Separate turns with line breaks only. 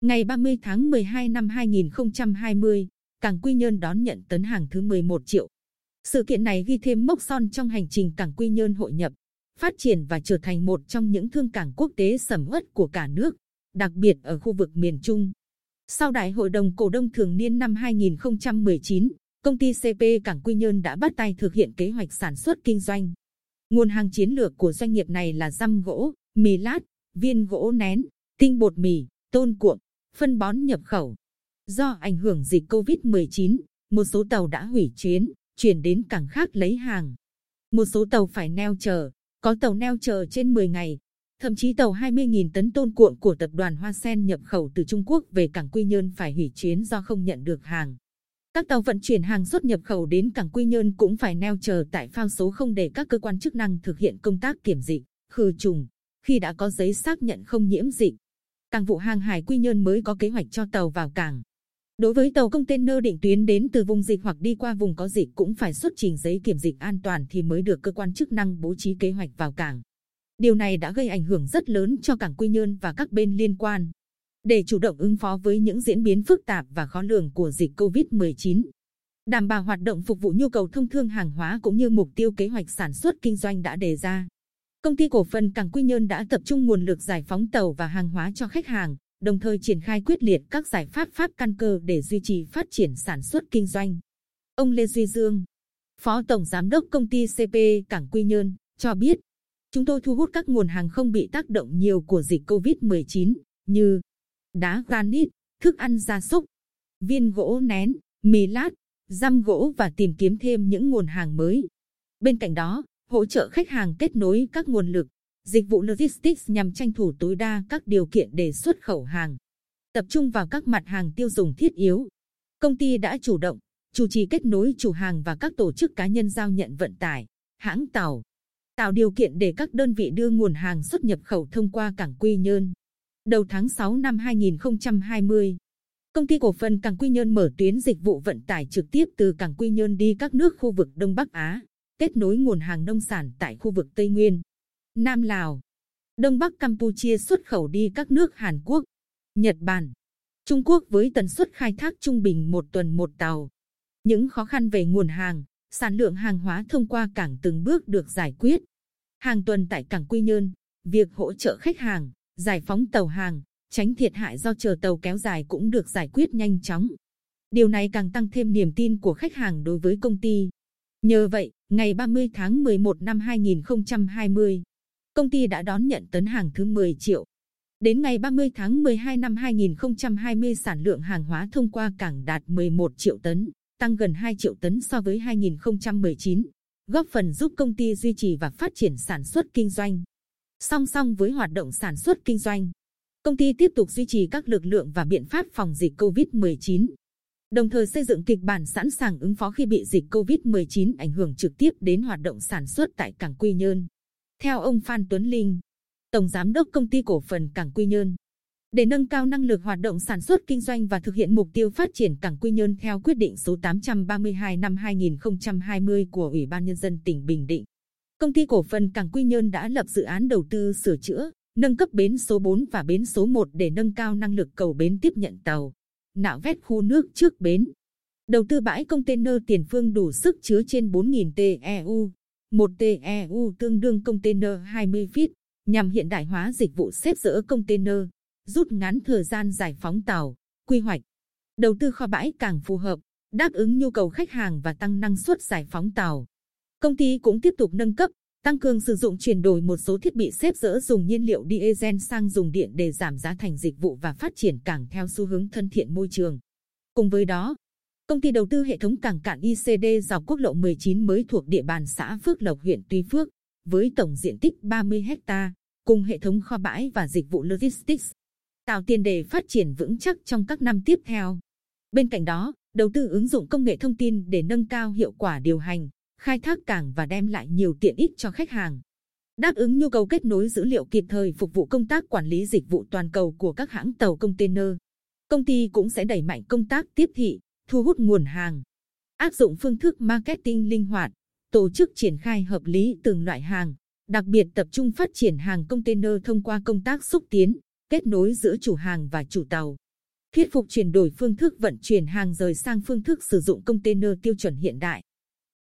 Ngày 30 tháng 12 năm 2020, Cảng Quy Nhơn đón nhận tấn hàng thứ 11 triệu. Sự kiện này ghi thêm mốc son trong hành trình Cảng Quy Nhơn hội nhập, phát triển và trở thành một trong những thương cảng quốc tế sầm uất của cả nước, đặc biệt ở khu vực miền Trung. Sau Đại hội đồng cổ đông thường niên năm 2019, công ty CP Cảng Quy Nhơn đã bắt tay thực hiện kế hoạch sản xuất kinh doanh. Nguồn hàng chiến lược của doanh nghiệp này là răm gỗ, mì lát, viên gỗ nén, tinh bột mì, tôn cuộn, phân bón nhập khẩu. Do ảnh hưởng dịch COVID-19, một số tàu đã hủy chuyến, chuyển đến cảng khác lấy hàng. Một số tàu phải neo chờ, có tàu neo chờ trên 10 ngày. Thậm chí tàu 20.000 tấn tôn cuộn của tập đoàn Hoa Sen nhập khẩu từ Trung Quốc về cảng Quy Nhơn phải hủy chuyến do không nhận được hàng. Các tàu vận chuyển hàng xuất nhập khẩu đến cảng Quy Nhơn cũng phải neo chờ tại phao số không để các cơ quan chức năng thực hiện công tác kiểm dịch, khử trùng, khi đã có giấy xác nhận không nhiễm dịch. Cảng vụ hàng hải Quy Nhơn mới có kế hoạch cho tàu vào cảng. Đối với tàu container định tuyến đến từ vùng dịch hoặc đi qua vùng có dịch cũng phải xuất trình giấy kiểm dịch an toàn thì mới được cơ quan chức năng bố trí kế hoạch vào cảng. Điều này đã gây ảnh hưởng rất lớn cho cảng Quy Nhơn và các bên liên quan. Để chủ động ứng phó với những diễn biến phức tạp và khó lường của dịch COVID-19, đảm bảo hoạt động phục vụ nhu cầu thông thương hàng hóa cũng như mục tiêu kế hoạch sản xuất kinh doanh đã đề ra. Công ty cổ phần Cảng Quy Nhơn đã tập trung nguồn lực giải phóng tàu và hàng hóa cho khách hàng, đồng thời triển khai quyết liệt các giải pháp pháp căn cơ để duy trì phát triển sản xuất kinh doanh. Ông Lê Duy Dương, Phó Tổng Giám đốc công ty CP Cảng Quy Nhơn, cho biết, chúng tôi thu hút các nguồn hàng không bị tác động nhiều của dịch COVID-19 như đá granite, thức ăn gia súc, viên gỗ nén, mì lát, răm gỗ và tìm kiếm thêm những nguồn hàng mới. Bên cạnh đó, hỗ trợ khách hàng kết nối các nguồn lực, dịch vụ logistics nhằm tranh thủ tối đa các điều kiện để xuất khẩu hàng, tập trung vào các mặt hàng tiêu dùng thiết yếu. Công ty đã chủ động, chủ trì kết nối chủ hàng và các tổ chức cá nhân giao nhận vận tải, hãng tàu, tạo điều kiện để các đơn vị đưa nguồn hàng xuất nhập khẩu thông qua cảng Quy Nhơn. Đầu tháng 6 năm 2020, Công ty cổ phần Cảng Quy Nhơn mở tuyến dịch vụ vận tải trực tiếp từ Cảng Quy Nhơn đi các nước khu vực Đông Bắc Á, kết nối nguồn hàng nông sản tại khu vực Tây Nguyên, Nam Lào, Đông Bắc Campuchia xuất khẩu đi các nước Hàn Quốc, Nhật Bản, Trung Quốc với tần suất khai thác trung bình một tuần một tàu. Những khó khăn về nguồn hàng, sản lượng hàng hóa thông qua cảng từng bước được giải quyết. Hàng tuần tại cảng Quy Nhơn, việc hỗ trợ khách hàng, giải phóng tàu hàng, tránh thiệt hại do chờ tàu kéo dài cũng được giải quyết nhanh chóng. Điều này càng tăng thêm niềm tin của khách hàng đối với công ty. Nhờ vậy, ngày 30 tháng 11 năm 2020, công ty đã đón nhận tấn hàng thứ 10 triệu. Đến ngày 30 tháng 12 năm 2020 sản lượng hàng hóa thông qua cảng đạt 11 triệu tấn, tăng gần 2 triệu tấn so với 2019, góp phần giúp công ty duy trì và phát triển sản xuất kinh doanh. Song song với hoạt động sản xuất kinh doanh, công ty tiếp tục duy trì các lực lượng và biện pháp phòng dịch COVID-19, đồng thời xây dựng kịch bản sẵn sàng ứng phó khi bị dịch COVID-19 ảnh hưởng trực tiếp đến hoạt động sản xuất tại cảng Quy Nhơn. Theo ông Phan Tuấn Linh, Tổng Giám đốc Công ty Cổ phần Cảng Quy Nhơn, để nâng cao năng lực hoạt động sản xuất kinh doanh và thực hiện mục tiêu phát triển cảng Quy Nhơn theo quyết định số 832 năm 2020 của Ủy ban Nhân dân tỉnh Bình Định. Công ty cổ phần Cảng Quy Nhơn đã lập dự án đầu tư sửa chữa, nâng cấp bến số 4 và bến số 1 để nâng cao năng lực cầu bến tiếp nhận tàu, nạo vét khu nước trước bến. Đầu tư bãi container tiền phương đủ sức chứa trên 4.000 TEU, một TEU tương đương container 20 feet, nhằm hiện đại hóa dịch vụ xếp dỡ container, rút ngắn thời gian giải phóng tàu, quy hoạch. Đầu tư kho bãi càng phù hợp, đáp ứng nhu cầu khách hàng và tăng năng suất giải phóng tàu. Công ty cũng tiếp tục nâng cấp, tăng cường sử dụng chuyển đổi một số thiết bị xếp dỡ dùng nhiên liệu diesel sang dùng điện để giảm giá thành dịch vụ và phát triển cảng theo xu hướng thân thiện môi trường. Cùng với đó, công ty đầu tư hệ thống cảng cạn ICD dọc quốc lộ 19 mới thuộc địa bàn xã Phước Lộc huyện Tuy Phước, với tổng diện tích 30 ha, cùng hệ thống kho bãi và dịch vụ logistics, tạo tiền đề phát triển vững chắc trong các năm tiếp theo. Bên cạnh đó, đầu tư ứng dụng công nghệ thông tin để nâng cao hiệu quả điều hành, khai thác cảng và đem lại nhiều tiện ích cho khách hàng. Đáp ứng nhu cầu kết nối dữ liệu kịp thời phục vụ công tác quản lý dịch vụ toàn cầu của các hãng tàu container. Công ty cũng sẽ đẩy mạnh công tác tiếp thị, thu hút nguồn hàng, áp dụng phương thức marketing linh hoạt, tổ chức triển khai hợp lý từng loại hàng, đặc biệt tập trung phát triển hàng container thông qua công tác xúc tiến, kết nối giữa chủ hàng và chủ tàu. thuyết phục chuyển đổi phương thức vận chuyển hàng rời sang phương thức sử dụng container tiêu chuẩn hiện đại.